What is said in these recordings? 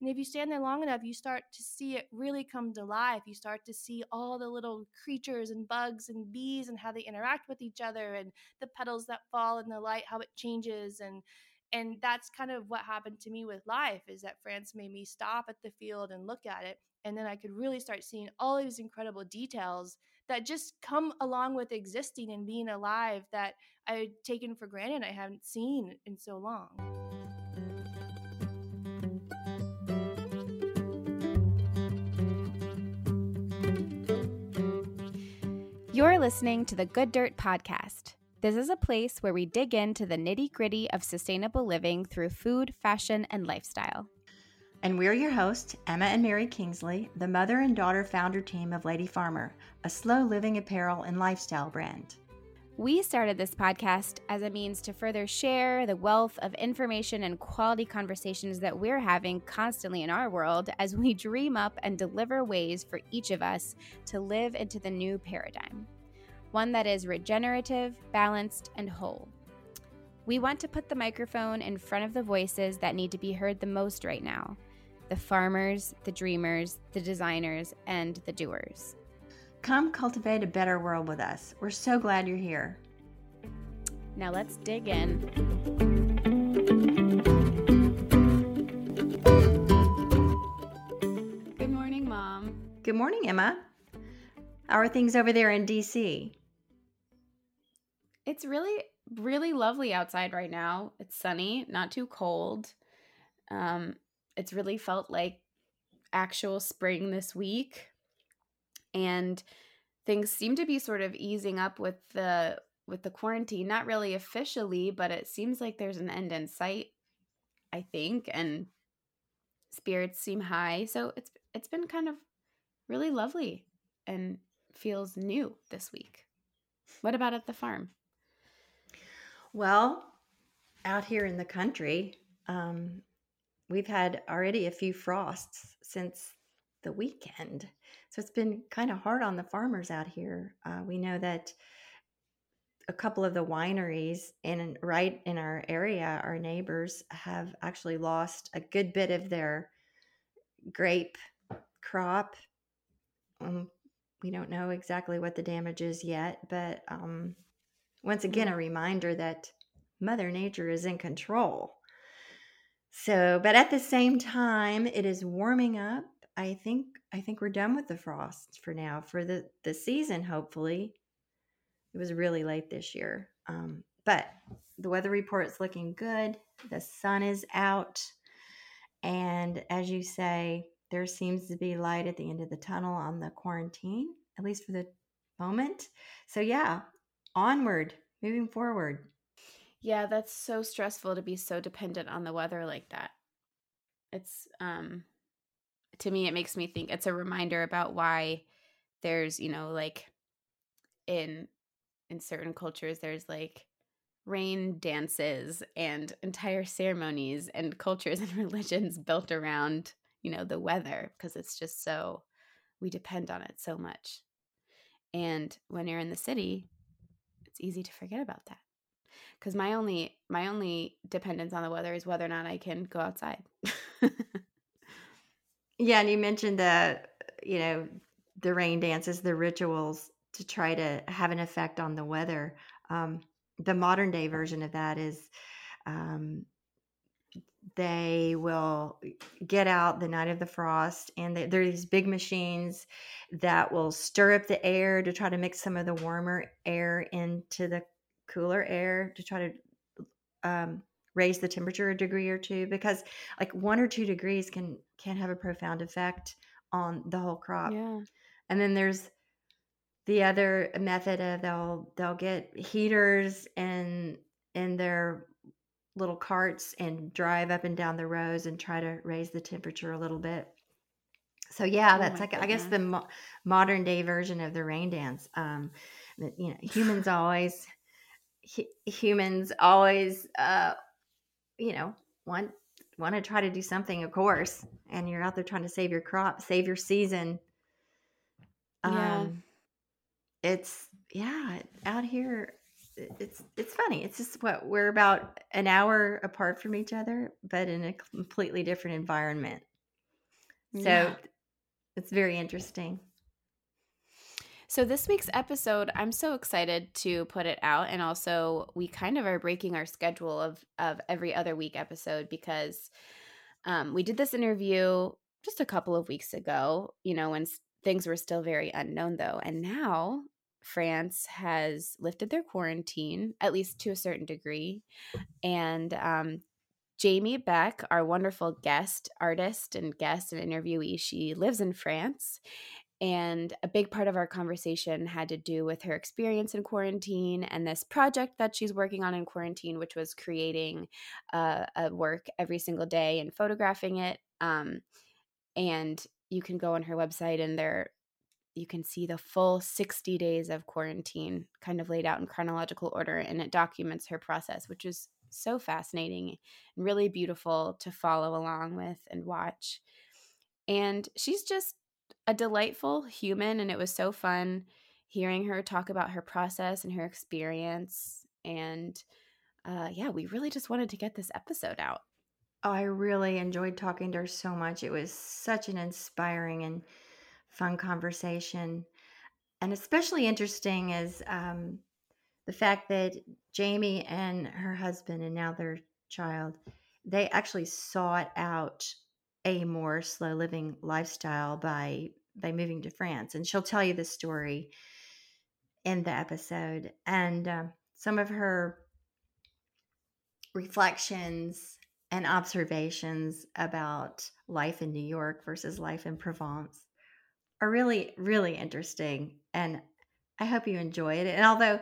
And if you stand there long enough, you start to see it really come to life. You start to see all the little creatures and bugs and bees and how they interact with each other and the petals that fall in the light, how it changes and and that's kind of what happened to me with life is that France made me stop at the field and look at it and then I could really start seeing all these incredible details that just come along with existing and being alive that I had taken for granted I haven't seen in so long. You're listening to the Good Dirt Podcast. This is a place where we dig into the nitty gritty of sustainable living through food, fashion, and lifestyle. And we're your hosts, Emma and Mary Kingsley, the mother and daughter founder team of Lady Farmer, a slow living apparel and lifestyle brand. We started this podcast as a means to further share the wealth of information and quality conversations that we're having constantly in our world as we dream up and deliver ways for each of us to live into the new paradigm one that is regenerative, balanced, and whole. We want to put the microphone in front of the voices that need to be heard the most right now the farmers, the dreamers, the designers, and the doers. Come cultivate a better world with us. We're so glad you're here. Now let's dig in. Good morning, Mom. Good morning, Emma. How are things over there in DC? It's really, really lovely outside right now. It's sunny, not too cold. Um, it's really felt like actual spring this week. And things seem to be sort of easing up with the with the quarantine not really officially but it seems like there's an end in sight i think and spirits seem high so it's it's been kind of really lovely and feels new this week what about at the farm well out here in the country um, we've had already a few frosts since the weekend. So it's been kind of hard on the farmers out here. Uh, we know that a couple of the wineries in right in our area, our neighbors have actually lost a good bit of their grape crop. Um, we don't know exactly what the damage is yet, but um, once again, a reminder that Mother Nature is in control. So, but at the same time, it is warming up. I think I think we're done with the frosts for now for the the season. Hopefully, it was really late this year, um, but the weather report is looking good. The sun is out, and as you say, there seems to be light at the end of the tunnel on the quarantine, at least for the moment. So yeah, onward, moving forward. Yeah, that's so stressful to be so dependent on the weather like that. It's um to me it makes me think it's a reminder about why there's, you know, like in in certain cultures there's like rain dances and entire ceremonies and cultures and religions built around, you know, the weather because it's just so we depend on it so much. And when you're in the city, easy to forget about that because my only my only dependence on the weather is whether or not I can go outside. yeah, and you mentioned the you know the rain dances, the rituals to try to have an effect on the weather. Um, the modern day version of that is um, they will get out the night of the frost and they, there are these big machines that will stir up the air to try to mix some of the warmer air into the cooler air to try to um, raise the temperature a degree or two because like one or two degrees can can have a profound effect on the whole crop. Yeah. And then there's the other method of they'll they'll get heaters and in their little carts and drive up and down the rows and try to raise the temperature a little bit. So yeah, oh that's like goodness. I guess the mo- modern day version of the rain dance. Um, you know, humans always humans always uh you know want want to try to do something of course and you're out there trying to save your crop save your season yeah. um it's yeah out here it's it's funny it's just what we're about an hour apart from each other but in a completely different environment So Yeah. it's very interesting. So this week's episode, I'm so excited to put it out, and also we kind of are breaking our schedule of of every other week episode because um, we did this interview just a couple of weeks ago. You know, when things were still very unknown, though, and now France has lifted their quarantine at least to a certain degree, and um, Jamie Beck, our wonderful guest artist and guest and interviewee, she lives in France. And a big part of our conversation had to do with her experience in quarantine and this project that she's working on in quarantine, which was creating uh, a work every single day and photographing it. Um, and you can go on her website and there you can see the full 60 days of quarantine kind of laid out in chronological order and it documents her process which is so fascinating and really beautiful to follow along with and watch and she's just a delightful human and it was so fun hearing her talk about her process and her experience and uh, yeah we really just wanted to get this episode out Oh, I really enjoyed talking to her so much. It was such an inspiring and fun conversation. And especially interesting is um, the fact that Jamie and her husband, and now their child, they actually sought out a more slow living lifestyle by by moving to France. And she'll tell you the story in the episode and um, some of her reflections and observations about life in New York versus life in Provence are really, really interesting. And I hope you enjoy it. And although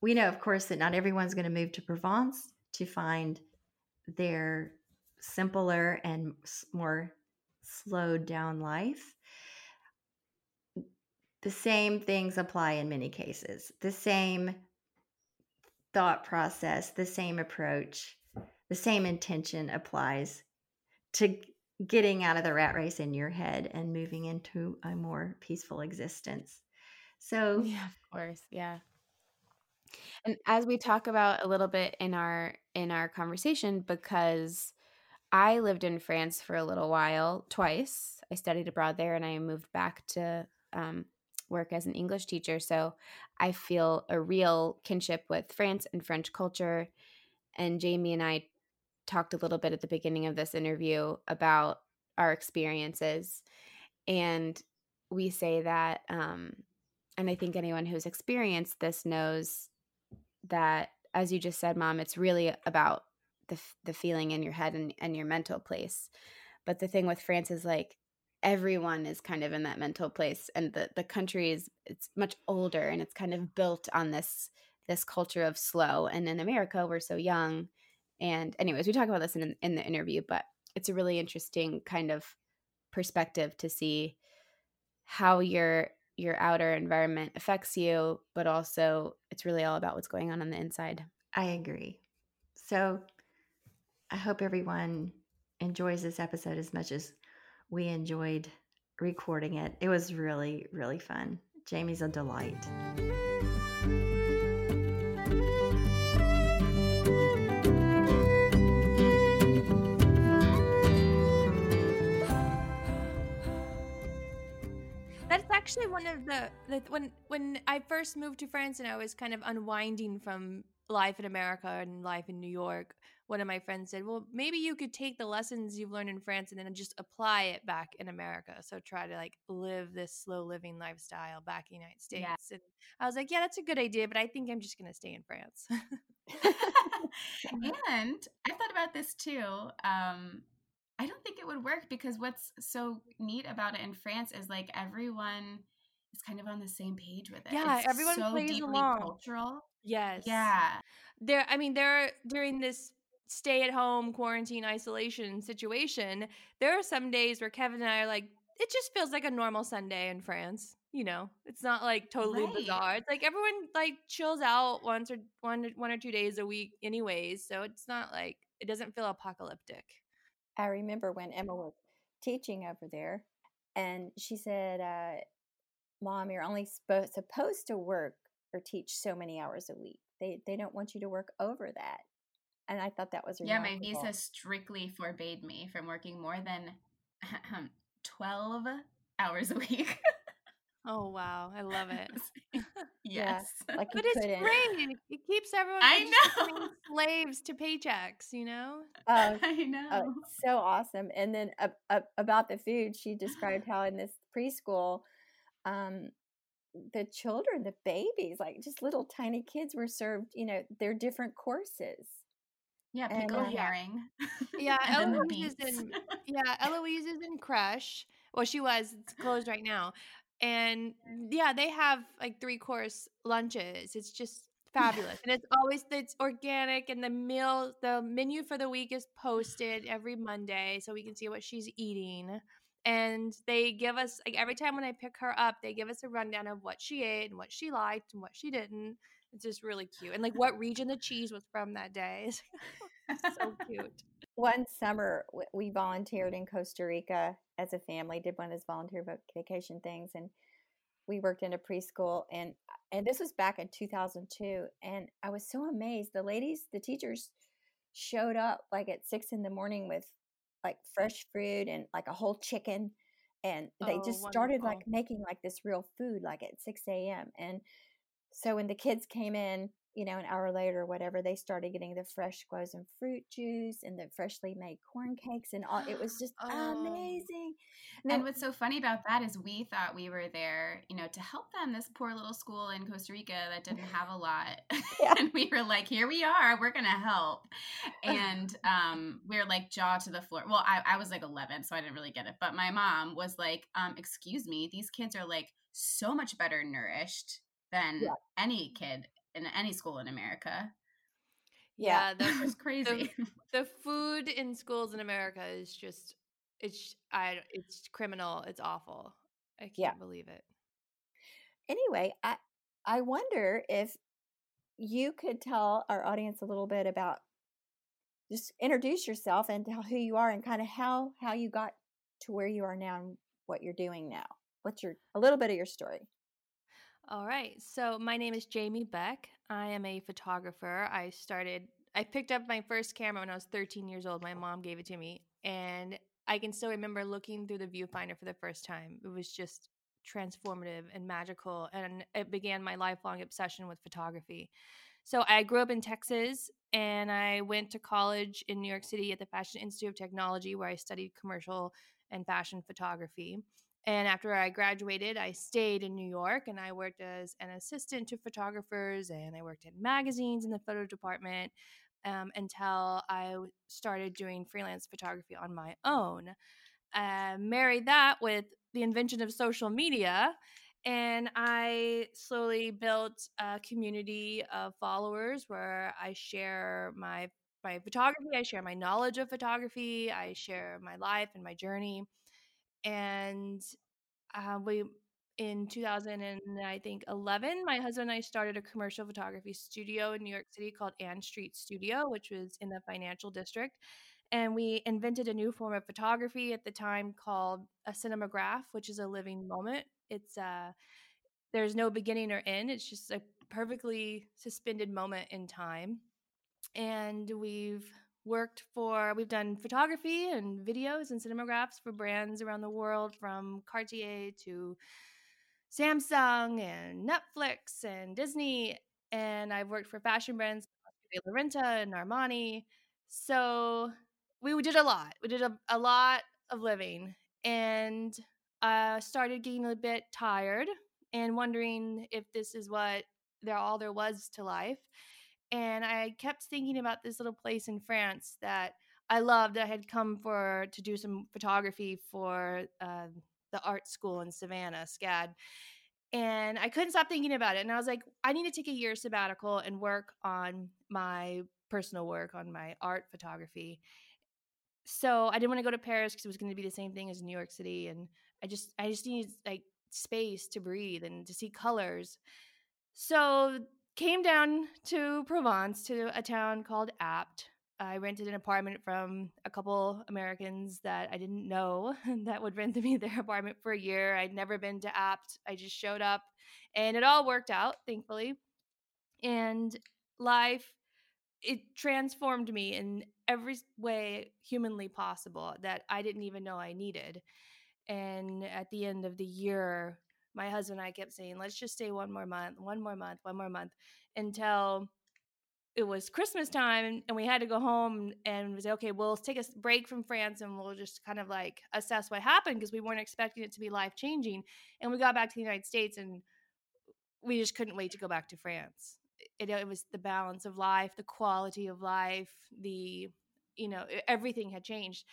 we know, of course, that not everyone's going to move to Provence to find their simpler and more slowed down life, the same things apply in many cases. The same thought process, the same approach, the same intention applies to getting out of the rat race in your head and moving into a more peaceful existence. So, Yeah, of course. Yeah. And as we talk about a little bit in our in our conversation because I lived in France for a little while, twice. I studied abroad there and I moved back to um, work as an English teacher. So I feel a real kinship with France and French culture. And Jamie and I talked a little bit at the beginning of this interview about our experiences. And we say that, um, and I think anyone who's experienced this knows that, as you just said, Mom, it's really about the, the feeling in your head and, and your mental place. But the thing with France is like everyone is kind of in that mental place and the, the country is it's much older and it's kind of built on this this culture of slow and in america we're so young and anyways we talk about this in, in the interview but it's a really interesting kind of perspective to see how your your outer environment affects you but also it's really all about what's going on on the inside I agree. So, I hope everyone enjoys this episode as much as we enjoyed recording it. It was really, really fun. Jamie's a delight. Actually one of the, the when when I first moved to France and I was kind of unwinding from life in America and life in New York. One of my friends said, "Well, maybe you could take the lessons you've learned in France and then just apply it back in America. So try to like live this slow living lifestyle back in the United States." Yeah. And I was like, "Yeah, that's a good idea, but I think I'm just going to stay in France." and I've thought about this too. Um, I don't think it would work because what's so neat about it in France is like everyone is kind of on the same page with it. Yeah, It's everyone so plays deeply along. cultural. yes. Yeah, there i mean there during this stay at home quarantine isolation situation there are some days where kevin and i are like it just feels like a normal sunday in france you know it's not like totally Right. bizarre it's like everyone like chills out once or one one or two days a week anyways so it's not like it doesn't feel apocalyptic I remember when Emma was teaching over there, and she said, uh, "Mom, you're only spo- supposed to work or teach so many hours a week. They they don't want you to work over that." And I thought that was yeah. My visa strictly forbade me from working more than 12 hours a week. Oh wow, I love it. yes. Yeah, like But it's couldn't. great. It keeps everyone I know. slaves to paychecks, you know? Oh, I know. Oh, so awesome. And then uh, uh, about the food, she described how in this preschool, um, the children, the babies, like just little tiny kids were served, you know, their different courses. yeah, and, uh, herring. Yeah, and then the Eloise is in yeah, Eloise is in crèche. Well, she was. It's closed right now. And yeah, they have like three course lunches. It's just fabulous. And it's always it's organic and the meal the menu for the week is posted every Monday so we can see what she's eating. And they give us like every time when I pick her up, they give us a rundown of what she ate and what she liked and what she didn't. It's just really cute. And like what region the cheese was from that day. So cute. One summer, we volunteered in Costa Rica as a family, did one of those volunteer vacation things. And we worked in a preschool and and this was back in 2002 and i was so amazed the ladies the teachers showed up like at six in the morning with like fresh fruit and like a whole chicken and they Oh, just started like making like this real food like at 6 a.m and so when the kids came in you know an hour later or whatever they started getting the fresh frozen fruit juice and the freshly made corn cakes and all it was just Oh. amazing And then- what's so funny about that is we thought we were there, you know, to help them. This poor little school in Costa Rica that didn't have a lot, Yeah. and we were like, "Here we are. We're gonna help." And um, we were like jaw to the floor. Well, I, I was like 11, so I didn't really get it. But my mom was like, um, "Excuse me, these kids are like so much better nourished than Yeah. any kid in any school in America." Yeah, It the was crazy. the food in schools in America is just it's I it's criminal. It's awful. I can't Yeah. believe it. anyway, I I wonder if you could tell our audience a little bit about just introduce yourself and tell who you are and kind of how how you got to where you are now and what you're doing now. What's your a little bit of your story? All right. So my name is Jamie Beck. I am a photographer. I started I picked up my first camera when I was 13 years old. My mom gave it to me and I can still remember looking through the viewfinder for the first time. It was just transformative and magical and it began my lifelong obsession with photography. So I grew up in Texas and I went to college in New York City at the Fashion Institute of Technology where I studied commercial and fashion photography. And after I graduated, I stayed in New York and I worked as an assistant to photographers and I worked in magazines in the photo department um, until I started doing freelance photography on my own. Uh, married that with the invention of social media. And I slowly built a community of followers where I share my my photography, I share my knowledge of photography, I share my life and my journey and uh, we in 2000 and I think 11, my husband and I started a commercial photography studio in New York City called Ann Street Studio, which was in the financial district. And we invented a new form of photography at the time called a cinemagraph, which is a living moment. It's uh, there's no beginning or end. It's just a perfectly suspended moment in time. And we've worked for we've done photography and videos and cinemagraphs for brands around the world from Cartier to Samsung and Netflix and Disney and I've worked for fashion brands like La Renta and Armani. So we did a lot. We did a, a lot of living and I started getting a bit tired and wondering if this is what there all there was to life and I kept thinking about this little place in France that I loved. I had come for to do some photography for uh, the art school in Savannah, SCAD, and I couldn't stop thinking about it. And I was like, I need to take a year sabbatical and work on my personal work, on my art photography. So I didn't want to go to Paris because it was going to be the same thing as New York City, and I just I just needed like space to breathe and to see colors. So came down to Provence to a town called Apt. I rented an apartment from a couple Americans that I didn't know that would rent me their apartment for a year. I'd never been to Apt. I just showed up and it all worked out, thankfully. And life, it transformed me in every way humanly possible that I didn't even know I needed. And at the end of the year, my husband and I kept saying, let's just stay one more month, one more month, one more month until it was Christmas time and we had to go home and say, okay, we'll take a break from France and we'll just kind of like assess what happened because we weren't expecting it to be life changing. And we got back to the United States and we just couldn't wait to go back to France. It, it was the balance of life, the quality of life, the, you know, everything had changed.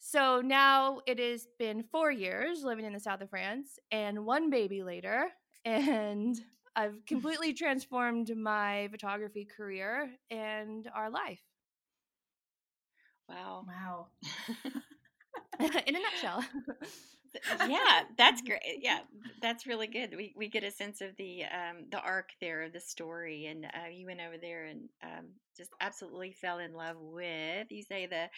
So now it has been four years living in the south of France and one baby later. And I've completely transformed my photography career and our life. Wow. Wow. In a nutshell. yeah, that's great. Yeah, that's really good. We we get a sense of the um, the arc there, the story, and uh, you went over there and um, just absolutely fell in love with. You say the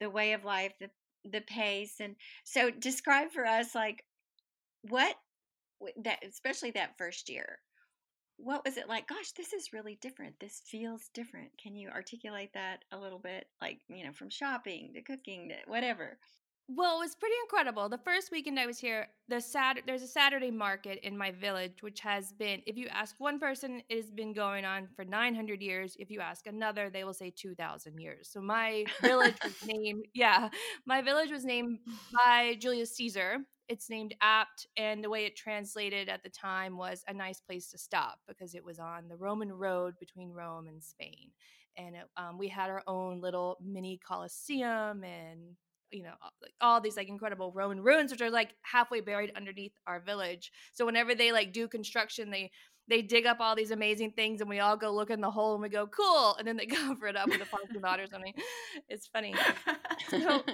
the way of life, the the pace, and so describe for us like what that especially that first year what was it like? Gosh, this is really different. This feels different. Can you articulate that a little bit? Like, you know, from shopping to cooking to whatever. Well, it was pretty incredible. The first weekend I was here, the Sat- there's a Saturday market in my village, which has been, if you ask one person, it has been going on for 900 years. If you ask another, they will say 2,000 years. So my village was named, yeah, my village was named by Julius Caesar, it's named apt and the way it translated at the time was a nice place to stop because it was on the roman road between rome and spain and it, um, we had our own little mini coliseum and you know all these like incredible roman ruins which are like halfway buried underneath our village. So whenever they like do construction they they dig up all these amazing things and we all go look in the hole and we go cool and then they cover it up with a parking lot or something. It's funny. So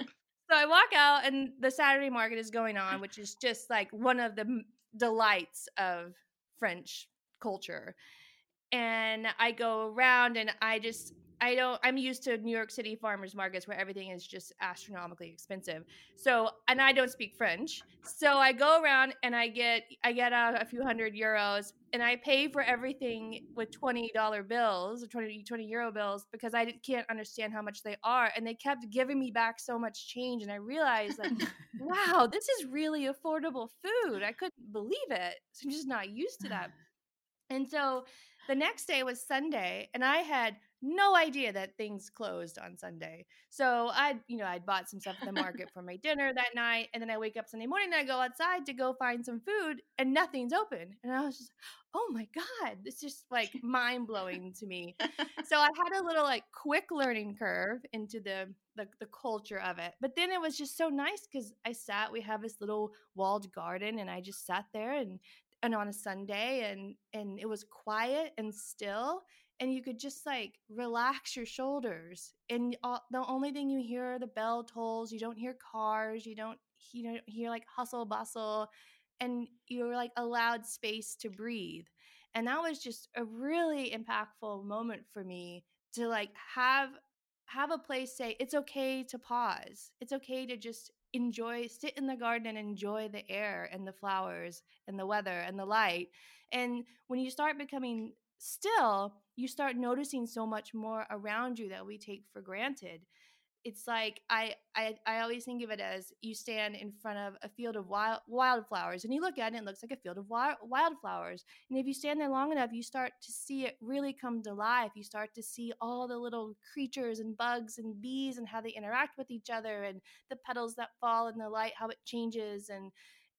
so I walk out, and the Saturday market is going on, which is just like one of the delights of French culture. And I go around, and I just I don't I'm used to New York City farmers markets where everything is just astronomically expensive. So and I don't speak French. So I go around and I get I get out a few hundred euros and I pay for everything with $20 bills or 20 20 euro bills because I can't understand how much they are and they kept giving me back so much change and I realized like wow, this is really affordable food. I couldn't believe it. So I'm just not used to that. And so the next day was Sunday, and I had no idea that things closed on Sunday. So I, you know, I'd bought some stuff at the market for my dinner that night, and then I wake up Sunday morning and I go outside to go find some food, and nothing's open. And I was just, oh my god, this is just like mind blowing to me. So I had a little like quick learning curve into the, the the culture of it, but then it was just so nice because I sat. We have this little walled garden, and I just sat there and and on a Sunday and and it was quiet and still and you could just like relax your shoulders and all, the only thing you hear are the bell tolls you don't hear cars you don't you don't hear like hustle bustle and you're like allowed space to breathe and that was just a really impactful moment for me to like have have a place say it's okay to pause. It's okay to just enjoy sit in the garden and enjoy the air and the flowers and the weather and the light and when you start becoming still you start noticing so much more around you that we take for granted. It's like I, I I always think of it as you stand in front of a field of wild wildflowers and you look at it and it looks like a field of wild, wildflowers and if you stand there long enough you start to see it really come to life. You start to see all the little creatures and bugs and bees and how they interact with each other and the petals that fall in the light how it changes and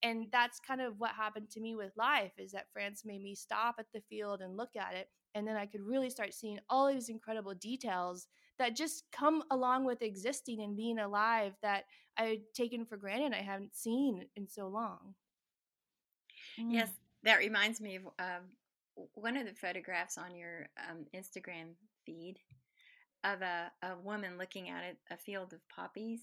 and that's kind of what happened to me with life is that France made me stop at the field and look at it and then I could really start seeing all these incredible details that just come along with existing and being alive that I had taken for granted I haven't seen in so long. Mm. Yes, that reminds me of um, one of the photographs on your um, Instagram feed of a, a woman looking at a field of poppies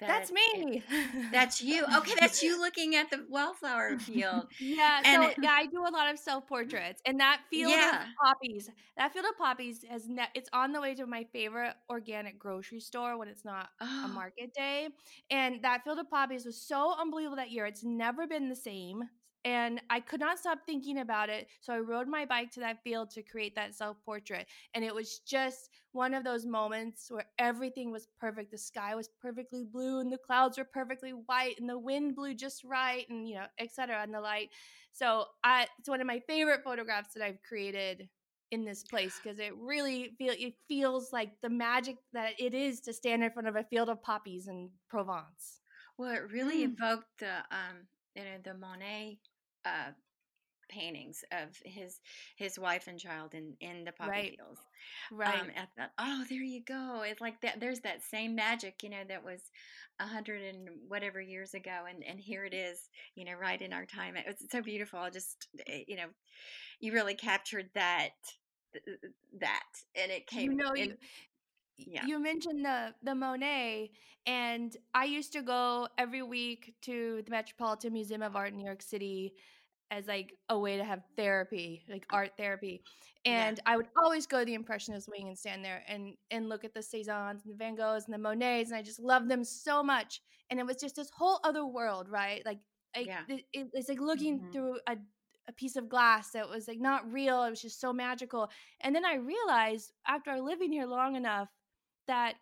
that that's me. That's you. Okay, that's you looking at the wildflower field. Yeah. And so yeah, I do a lot of self portraits, and that field yeah. of poppies, that field of poppies has ne- it's on the way to my favorite organic grocery store when it's not oh. a market day, and that field of poppies was so unbelievable that year. It's never been the same and I could not stop thinking about it. So I rode my bike to that field to create that self portrait. And it was just one of those moments where everything was perfect. The sky was perfectly blue and the clouds were perfectly white and the wind blew just right and, you know, etc. and the light. So I, it's one of my favorite photographs that I've created in this place because it really feel it feels like the magic that it is to stand in front of a field of poppies in Provence. Well, it really mm. evoked the um, you know, the Monet uh, paintings of his his wife and child in in the poppy right. fields. Right. Um, at the, oh, there you go. It's like that. There's that same magic, you know, that was a hundred and whatever years ago, and and here it is, you know, right in our time. It was so beautiful. Just eh, you know, you really captured that that, and it came. You know, in, you, yeah. you mentioned the the Monet, and I used to go every week to the Metropolitan Museum of Art in New York City as like a way to have therapy, like art therapy. And yeah. I would always go to the Impressionist wing and stand there and and look at the Cezannes and the Van Goghs and the Monets, and I just loved them so much. And it was just this whole other world, right? Like, yeah. it, it, it's like looking mm-hmm. through a a piece of glass that was like not real. It was just so magical. And then I realized after living here long enough that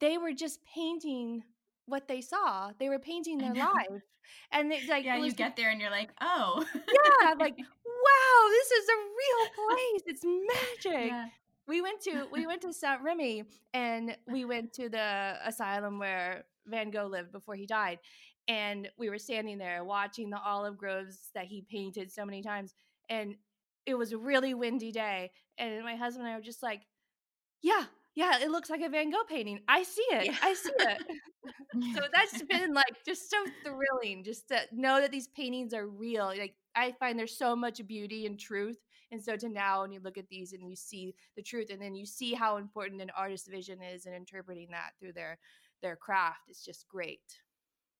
they were just painting what they saw. They were painting their life. And it's like Yeah, it you get there and you're like, oh. yeah, like, wow, this is a real place. It's magic. Yeah. We went to we went to Saint Remy and we went to the asylum where Van Gogh lived before he died. And we were standing there watching the olive groves that he painted so many times. And it was a really windy day. And my husband and I were just like, yeah, yeah, it looks like a Van Gogh painting. I see it. Yeah. I see it. so that's been like just so thrilling just to know that these paintings are real. Like I find there's so much beauty and truth. And so to now when you look at these and you see the truth and then you see how important an artist's vision is and interpreting that through their their craft, it's just great.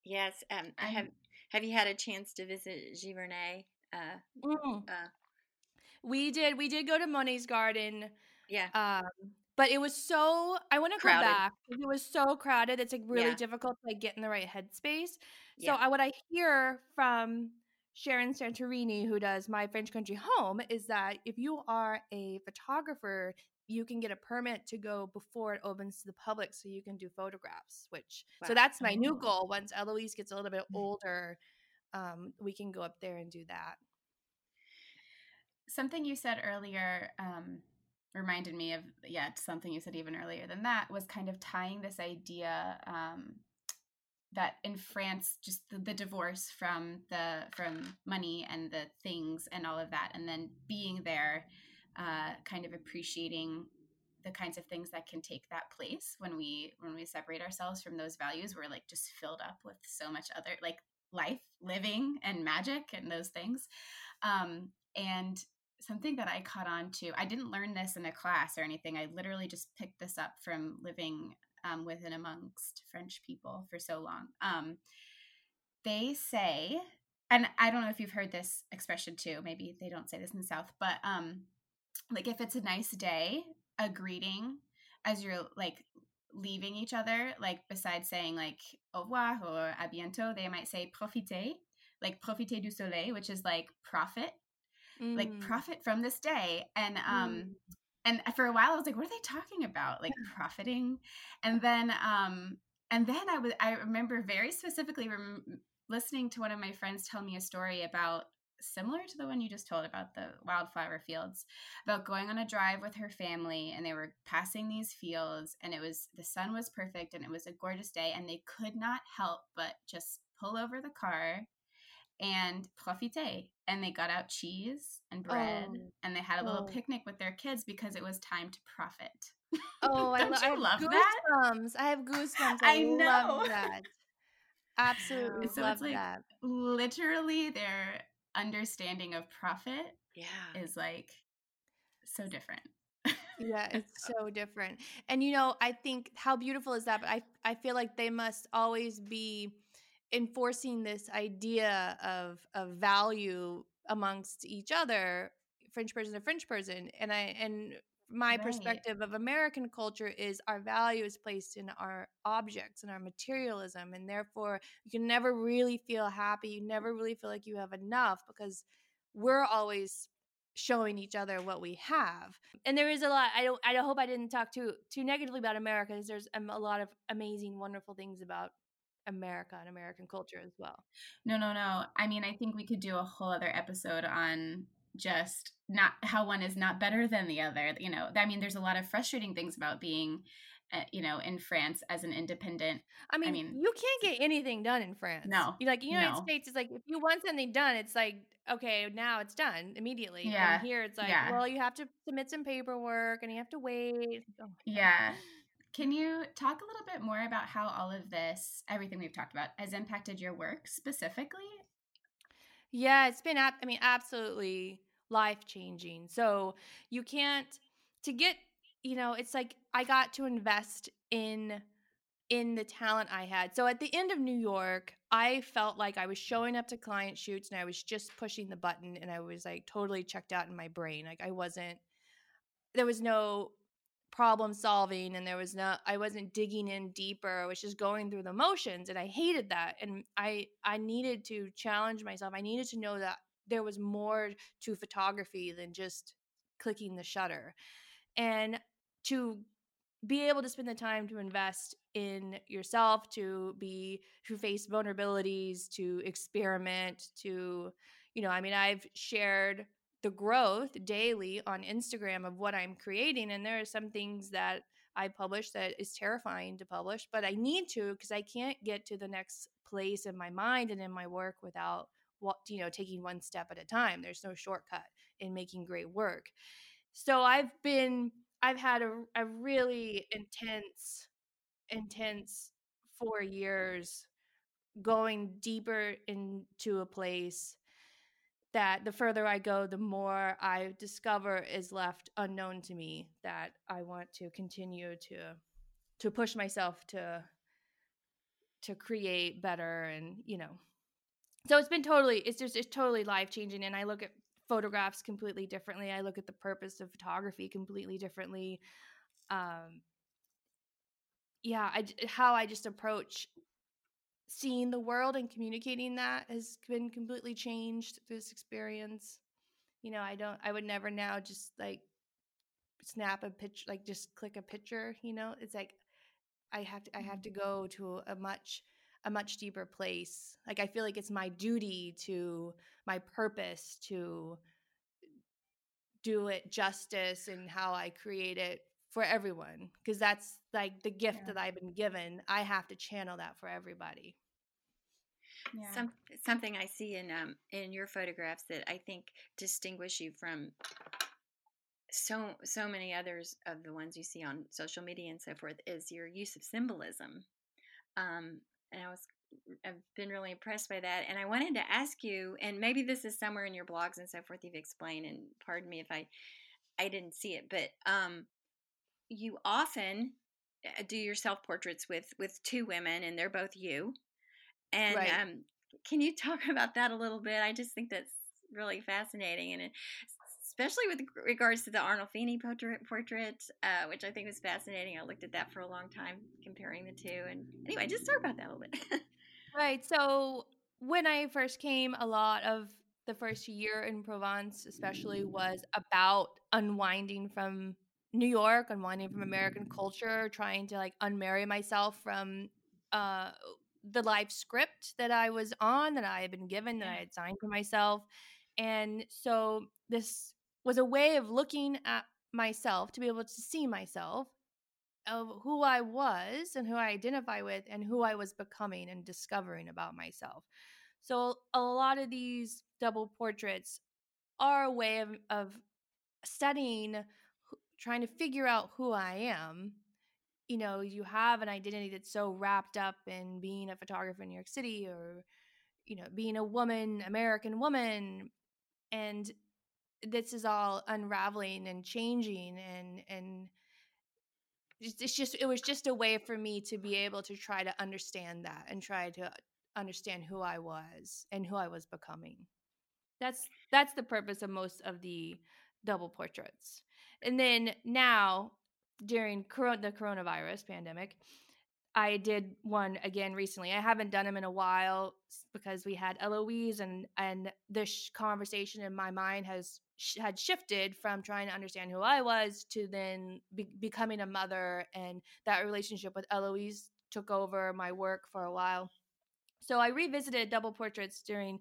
Yes. Um, I have. Have you had a chance to visit Giverny? Uh, mm. uh, we did. We did go to Monet's Garden. Yeah. Um, but it was so. I want to go back. It was so crowded. It's like really yeah. difficult to like get in the right headspace. So yeah. I, what I hear from Sharon Santoni, who does My French Country Home, is that if you are a photographer you can get a permit to go before it opens to the public so you can do photographs which wow. so that's my new goal once eloise gets a little bit mm. older um, we can go up there and do that something you said earlier um, reminded me of yeah something you said even earlier than that was kind of tying this idea um, that in France, just the, the, divorce from the from money and the things and all of that, and then being there uh, kind of appreciating the kinds of things that can take that place when we when we separate ourselves from those values we're like just filled up with so much other like life living and magic and those things. Um, and something that i caught on to. I didn't learn this in a class or anything. I literally just picked this up from living um, with and amongst french people for so long. Um, they say and i don't know if you've heard this expression too maybe they don't say this in the south but um, like if it's a nice day, a greeting as you're like leaving each other, like besides saying like au revoir or à bientôt, they might say profiter, like profiter du soleil, which is like profit, mm. like profit from this day. And um mm. and for a while I was like, what are they talking about? Like profiting? And then um and then I was I remember very specifically rem- listening to one of my friends tell me a story about similar to the one you just told about the wildflower fields about going on a drive with her family and they were passing these fields and it was the sun was perfect and it was a gorgeous day and they could not help but just pull over the car and profiter and they got out cheese and bread oh. and they had a little oh. picnic with their kids because it was time to profit. Oh I, lo- I love goosebumps. that i have goosebumps. I, I know. that. Absolutely so love like that. literally they're understanding of profit yeah. is like so different. Yeah it's so different. And you know i think how beautiful is that but i i feel like they must always be enforcing this idea of of value amongst each other french person to french person and i and my Right. perspective of American culture is our value is placed in our objects and our materialism, and therefore you can never really feel happy. You never really feel like you have enough because we're always showing each other what we have. And there is a lot. I don't. I hope I didn't talk too too negatively about America. 'cause There's um, a lot of amazing, wonderful things about America and American culture as well. No, no, no. I mean, I think we could do a whole other episode on just not how one is not better than the other. You know, I mean, there's a lot of frustrating things about being, uh, you know, in France as an independent. I mean, mean, you can't get anything done in France. No, You- like the United no. States is like if you want something done, it's like okay, now it's done immediately. Yeah, And here it's like, yeah. well, you have to submit some paperwork and you have to wait. Oh. Yeah. Can you talk a little bit more about how all of this, everything we've talked about, has impacted your work specifically? Yeah, it's been, I mean, absolutely life changing. So you can't, to get, you know, it's like I got to invest in in the talent I had. So at the end of New York, I felt like I was showing up to client shoots and I was just pushing the button and I was like totally checked out in my brain. Like I wasn't there was no problem solving and there was no I wasn't digging in deeper. I was just going through the motions and I hated that and I I needed to challenge myself. I needed to know that there was more to photography than just clicking the shutter. And to be able to spend the time to invest in yourself to be to face vulnerabilities to experiment to you know i mean i've shared the growth daily on instagram of what i'm creating and there are some things that i publish that is terrifying to publish but i need to because i can't get to the next place in my mind and in my work without what you know taking one step at a time. There's no shortcut in making great work. So i've been I've had a, a really intense, intense four years going deeper into a place that the further I go, the more I discover is left unknown to me that I want to continue to to push myself to to create better and you know so it's been totally it's just it's totally life changing and I look at photographs completely differently. I look at the purpose of photography completely differently. Um, yeah, I, how I just approach seeing the world and communicating that has been completely changed through this experience. You know, I don't, I would never now just like snap a picture, like just click a picture. You know, it's like I have to, I have to mm-hmm. go to a much a much deeper place. Like I feel like it's my duty to my purpose to do it justice and how I create it for everyone because that's like the gift Yeah. that I've been given. I have to channel that for everybody. Yeah. Some something I see in um in your photographs that I think distinguish you from so so many others of the ones you see on social media and so forth is your use of symbolism. Um, and I was I've been really impressed by that. And I wanted to ask you, and maybe this is somewhere in your blogs and so forth you've explained, and pardon me if I I didn't see it, but um, you often uh, do your self portraits with with two women, and they're both you. And Right. um, can you talk about that a little bit? I just think that's really fascinating, and it, especially with regards to the Arnolfini portrait, portrait uh, which I think was fascinating. I looked at that for a long time, comparing the two. And anyway, just talk about that a little bit. Right. So when I first came, a lot of the first year in Provence, especially, was about unwinding from New York, and unwinding from American culture, trying to like unmarry myself from uh, the life script that I was on, that I had been given, that I had signed for myself. And so this was a way of looking at myself to be able to see myself of who I was and who I identify with and who I was becoming and discovering about myself. So a lot of these double portraits are a way of, of studying, trying to figure out who I am. You know, you have an identity that's so wrapped up in being a photographer in New York City or, you know, being a woman, American woman. And this is all unraveling and changing and, and, it's just it was just a way for me to be able to try to understand that and try to understand who I was and who I was becoming. That's that's the purpose of most of the double portraits. And then now during the coronavirus pandemic, I did one again recently. I haven't done them in a while because we had Eloise, and and this conversation in my mind has sh- had shifted from trying to understand who I was to then be- becoming a mother, and that relationship with Eloise took over my work for a while. So I revisited double portraits during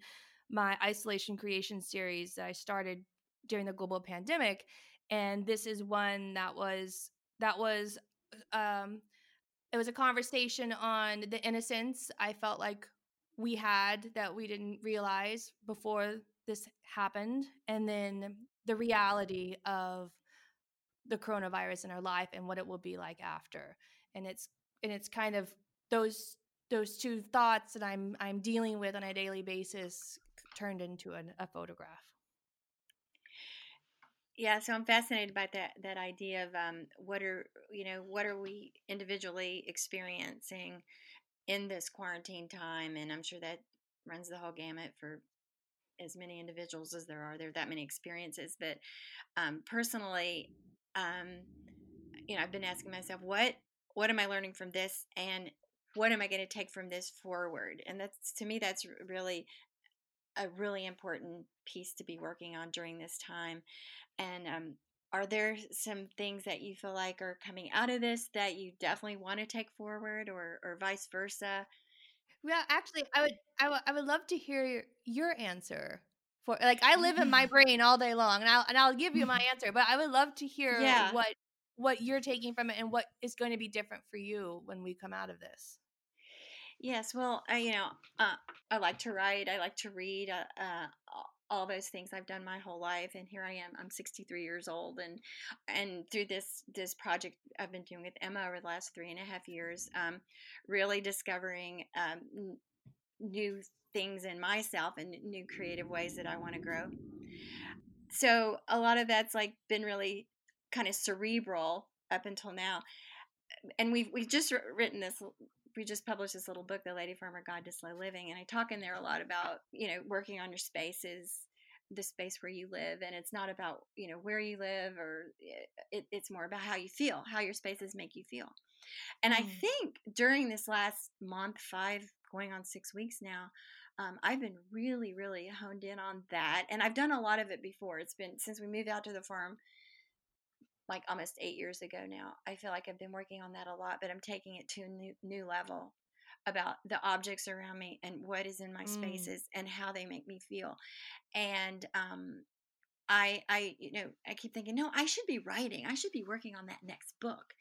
my isolation creation series that I started during the global pandemic, and this is one that was that was um it was a conversation on the innocence I felt like we had that we didn't realize before this happened, and then the reality of the coronavirus in our life and what it will be like after. And it's and it's kind of those those two thoughts that I'm I'm dealing with on a daily basis turned into an, a photograph. Yeah, so I'm fascinated by that that idea of um, what are you know what are we individually experiencing in this quarantine time, and I'm sure that runs the whole gamut for as many individuals as there are. There are that many experiences, but um, personally, um, you know, I've been asking myself what what am I learning from this, and what am I going to take from this forward? And that's to me, that's really a really important piece to be working on during this time. And um, are there some things that you feel like are coming out of this that you definitely want to take forward, or or vice versa? Well, actually, I would I would I would love to hear your, your answer for like I live in my brain all day long, and I'll and I'll give you my answer, but I would love to hear Yeah. what what you're taking from it and what is going to be different for you when we come out of this. Yes, well, I, you know, uh, I like to write. I like to read. Uh, uh, all- those things I've done my whole life, and here I am. I'm 63 years old, and and through this this project I've been doing with Emma over the last three and a half years, um, really discovering um, new things in myself and new creative ways that I want to grow. So a lot of that's like been really kind of cerebral up until now, and we've we've just written this we just published this little book the lady farmer guide to slow living and i talk in there a lot about you know working on your spaces the space where you live and it's not about you know where you live or it, it's more about how you feel how your spaces make you feel and i Mm. think during this last month five going on six weeks now um, i've been really really honed in on that and i've done a lot of it before it's been since we moved out to the farm like almost eight years ago now. I feel like I've been working on that a lot, but I'm taking it to a new, new level about the objects around me and what is in my Mm. spaces and how they make me feel. And um, I, I, you know, I keep thinking, no, I should be writing. I should be working on that next book.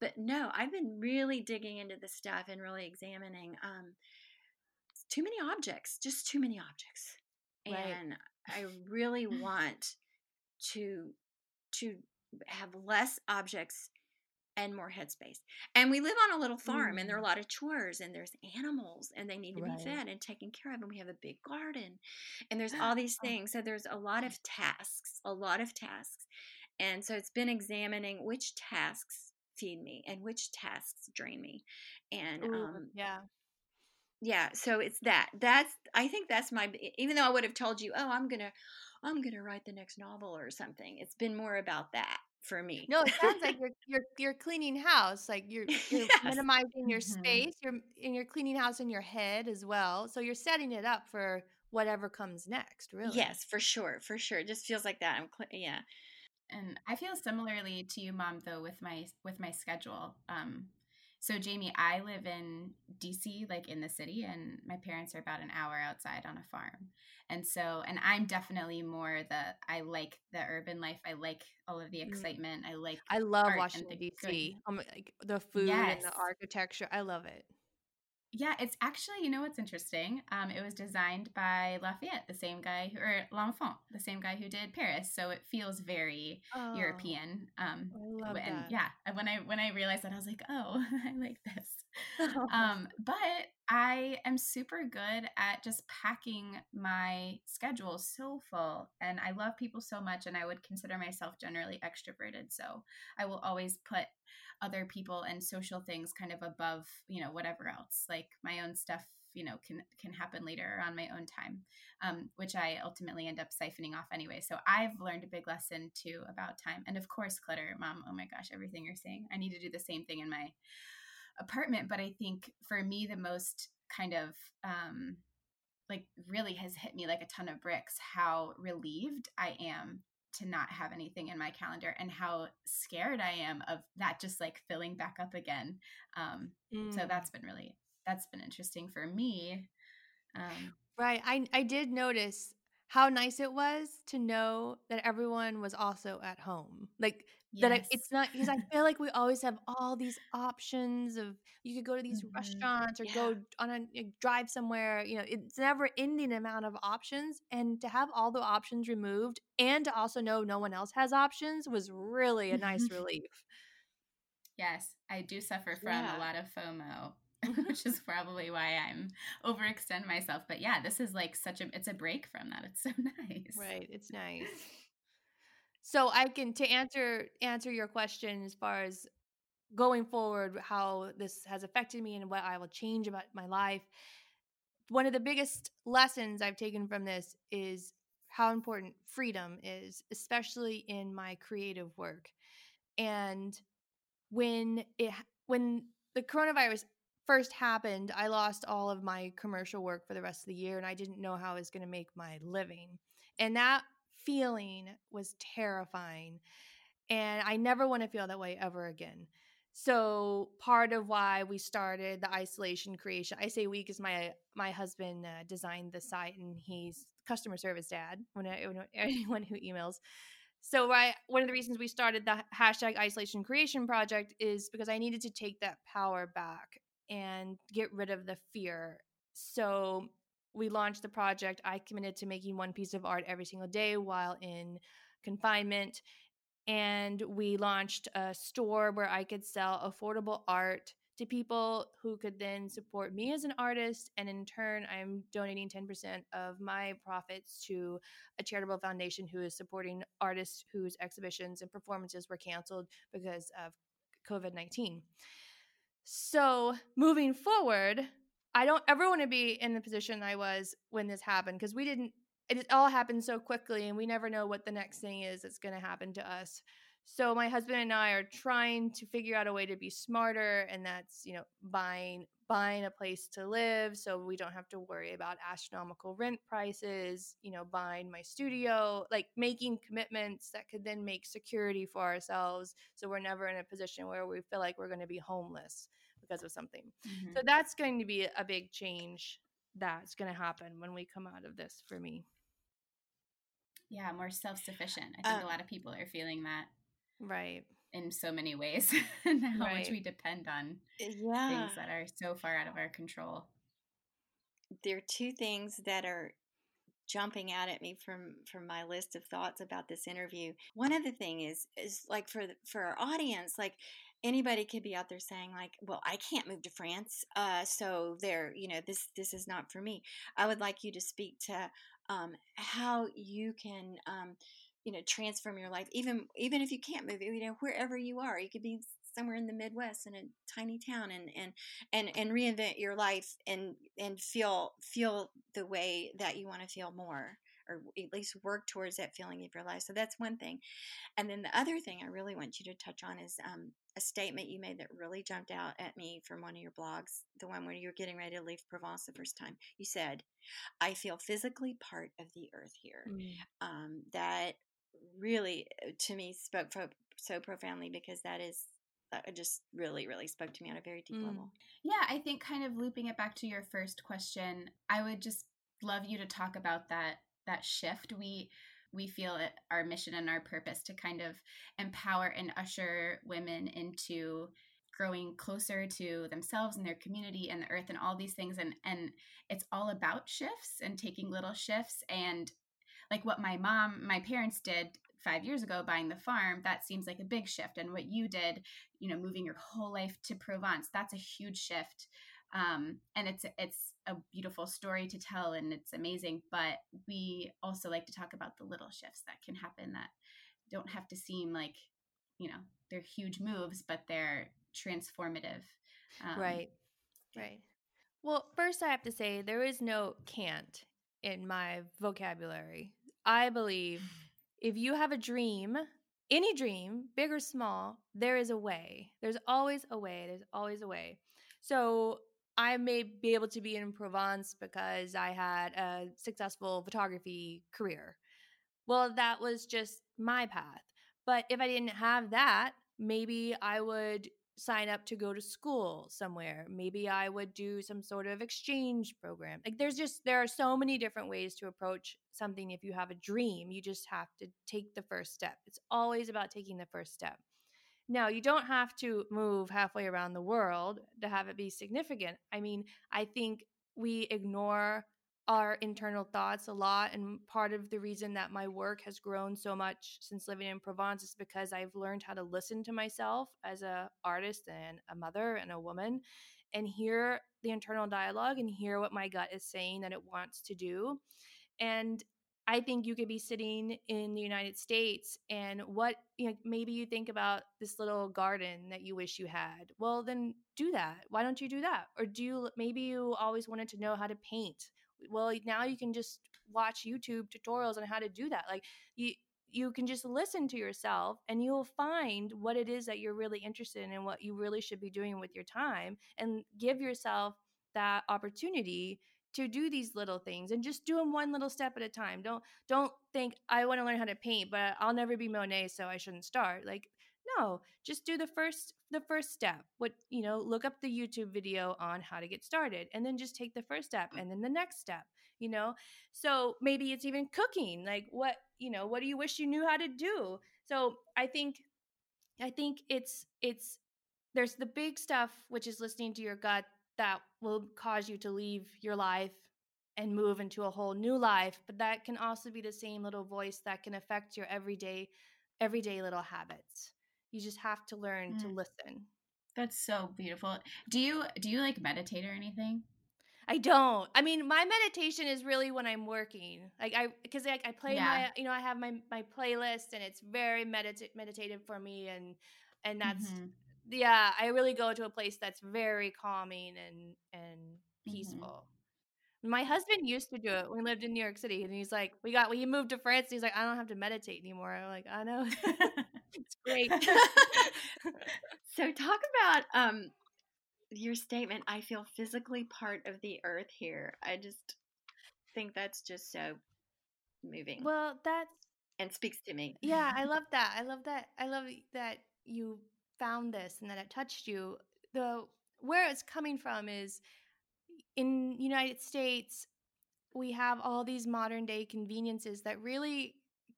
But no, I've been really digging into the stuff and really examining um, too many objects, just too many objects. Right. And I really want to to have less objects and more headspace. And we live on a little farm and there are a lot of chores and there's animals and they need to Right. be fed and taken care of and we have a big garden and there's all these things. So there's a lot of tasks, a lot of tasks. And so it's been examining which tasks feed me and which tasks drain me. And Ooh, um yeah. yeah, so it's that. That's I think that's my even though I would have told you, "Oh, I'm going to I'm going to write the next novel or something." It's been more about that for me. No, it sounds like you're you're you're cleaning house. Like you're you're Yes. minimizing your Mhm. space. You're and you're cleaning house in your head as well. So you're setting it up for whatever comes next. Really. Yes, for sure, for sure. It just feels like that. I'm cl- yeah. And I feel similarly to you, mom, though with my with my schedule. Um, so Jamie, I live in DC, like in the city, and my parents are about an hour outside on a farm. And so, and I'm definitely more the I like the urban life. I like all of the Mm. excitement. I like I love Washington D.C. Um, like the food and the architecture. I love it. Yeah, it's actually, you know what's interesting? Um, it was designed by Lafayette, the same guy who, or L'Enfant, the same guy who did Paris. So it feels very Oh, European. Um, and that. yeah, when I when I realized that, I was like, oh, I like this. Um, but I am super good at just packing my schedule so full, and I love people so much, and I would consider myself generally extroverted. So I will always put other people and social things kind of above, you know, whatever else. Like my own stuff, you know can can happen later on my own time um, which i ultimately end up siphoning off anyway. So i've learned a big lesson too about time. And of course clutter mom oh my gosh everything you're saying. I need to do the same thing in my apartment but i think for me the most kind of um, like really has hit me like a ton of bricks how relieved i am to not have anything in my calendar and how scared I am of that just like filling back up again. Um, mm. So that's been really that's been interesting for me. Um, right. I I did notice how nice it was to know that everyone was also at home. Like yes. that I, it's not because I feel like we always have all these options of you could go to these mm-hmm. restaurants or yeah. go on a, a drive somewhere. You know, it's never ending amount of options, and to have all the options removed and to also know no one else has options was really a nice relief. Yes, I do suffer from yeah. a lot of FOMO which is probably why I'm overextend myself. But yeah, this is like such a it's a break from that. It's so nice. Right. It's nice. So I can to answer answer your question as far as going forward, how this has affected me and what I will change about my life. One of the biggest lessons I've taken from this is how important freedom is, especially in my creative work. And when it when the coronavirus first happened, I lost all of my commercial work for the rest of the year and I didn't know how I was going to make my living. And that feeling was terrifying. And I never want to feel that way ever again. So part of why we started the isolation creation, I say we because my my husband uh, designed the site and he's customer service dad. When, I, when anyone who emails, so right, one of the reasons we started the hashtag isolation creation project is because I needed to take that power back and get rid of the fear. So we launched the project. I committed to making one piece of art every single day while in confinement. And we launched a store where I could sell affordable art to people who could then support me as an artist. And in turn, I'm donating 10% of my profits to a charitable foundation who is supporting artists whose exhibitions and performances were canceled because of COVID 19. So moving forward, I don't ever want to be in the position I was when this happened because we didn't, it all happened so quickly and we never know what the next thing is that's going to happen to us. So my husband and I are trying to figure out a way to be smarter and that's, you know, buying buying a place to live so we don't have to worry about astronomical rent prices, you know, buying my studio, like making commitments that could then make security for ourselves so we're never in a position where we feel like we're going to be homeless because of something. Mm-hmm. So that's going to be a big change that's going to happen when we come out of this for me. Yeah, more self sufficient. I think um, a lot of people are feeling that. Right. In so many ways, and how right. much we depend on yeah. things that are so far out of our control. There are two things that are jumping out at me from from my list of thoughts about this interview. One of the thing is is like for the, for our audience, like anybody could be out there saying like well i can't move to france uh, so there you know this this is not for me. I would like you to speak to um, how you can um, you know transform your life even even if you can't move you know wherever you are. You could be somewhere in the midwest in a tiny town and and and, and reinvent your life and and feel feel the way that you want to feel more or at least work towards that feeling of your life. So that's one thing. And then the other thing I really want you to touch on is um, a statement you made that really jumped out at me from one of your blogs, the one where you were getting ready to leave Provence the first time. You said, I feel physically part of the earth here. Mm. Um, that really, uh, to me, spoke pro- so profoundly because that is uh, just really, really spoke to me on a very deep mm. level. Yeah, I think kind of looping it back to your first question, I would just love you to talk about that that shift we we feel it our mission and our purpose to kind of empower and usher women into growing closer to themselves and their community and the earth and all these things. And and it's all about shifts and taking little shifts. And like what my mom my parents did 5 years ago buying the farm that seems like a big shift. And what you did you know moving your whole life to Provence that's a huge shift um, and it's it's a beautiful story to tell and it's amazing but we also like to talk about the little shifts that can happen that don't have to seem like you know they're huge moves but they're transformative um, right right Well, first I have to say there is no can't in my vocabulary. I believe if you have a dream, any dream, big or small, there is a way. There's always a way. There's always a way. So I may be able to be in Provence because I had a successful photography career. Well, that was just my path. But if I didn't have that, maybe I would sign up to go to school somewhere. Maybe I would do some sort of exchange program. Like there's just there are so many different ways to approach something if you have a dream. You just have to take the first step. It's always about taking the first step. Now, you don't have to move halfway around the world to have it be significant. I mean, I think we ignore our internal thoughts a lot and part of the reason that my work has grown so much since living in Provence is because I've learned how to listen to myself as a artist and a mother and a woman and hear the internal dialogue and hear what my gut is saying that it wants to do and I think you could be sitting in the United States and what, you know, maybe you think about this little garden that you wish you had. Well, then do that. Why don't you do that? Or do you, maybe you always wanted to know how to paint well now you can just watch youtube tutorials on how to do that like you you can just listen to yourself and you'll find what it is that you're really interested in and what you really should be doing with your time and give yourself that opportunity to do these little things and just do them one little step at a time. Don't don't think i want to learn how to paint but i'll never be monet so i shouldn't start. Like no just do the first the first step. What you know look up the youtube video on how to get started and then just take the first step mm. and then the next step you know? So maybe it's even cooking like what you know what do you wish you knew how to do? So i think i think it's it's there's the big stuff which is listening to your gut that will cause you to leave your life and move into a whole new life but that can also be the same little voice that can affect your everyday everyday little habits you just have to learn mm. to listen. That's so beautiful. Do you do you like meditate or anything? I don't. I mean, my meditation is really when I'm working. Like I because like I play yeah. my you know, I have my my playlist and it's very medita- meditative for me and and that's mm-hmm. Yeah, I really go to a place that's very calming and and mm-hmm. peaceful. Mm-hmm. My husband used to do it when we lived in New York City and he's like, we got when he moved to France, he's like, I don't have to meditate anymore. I'm like, I know. it's great. so talk about um your statement i feel physically part of the earth here i just think that's just so moving well that's and speaks to me yeah i love that i love that i love that you found this and that it touched you the where it's coming from is in united states we have all these modern day conveniences that really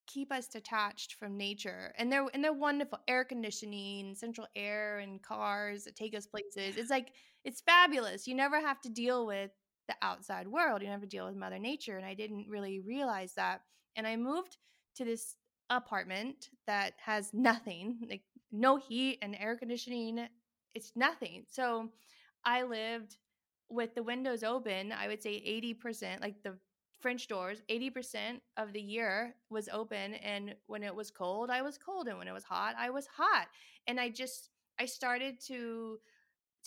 keep us detached from nature and they're and they're wonderful air conditioning central air and cars that take us places. It's like it's fabulous. You never have to deal with the outside world. You to deal with mother nature and i didn't really realize that and i moved to this apartment that has nothing like no heat and air conditioning it's nothing so i lived with the windows open i would say 80% like the French doors, 80% of the year was open. And when it was cold, I was cold. And when it was hot, I was hot. And I just, I started to,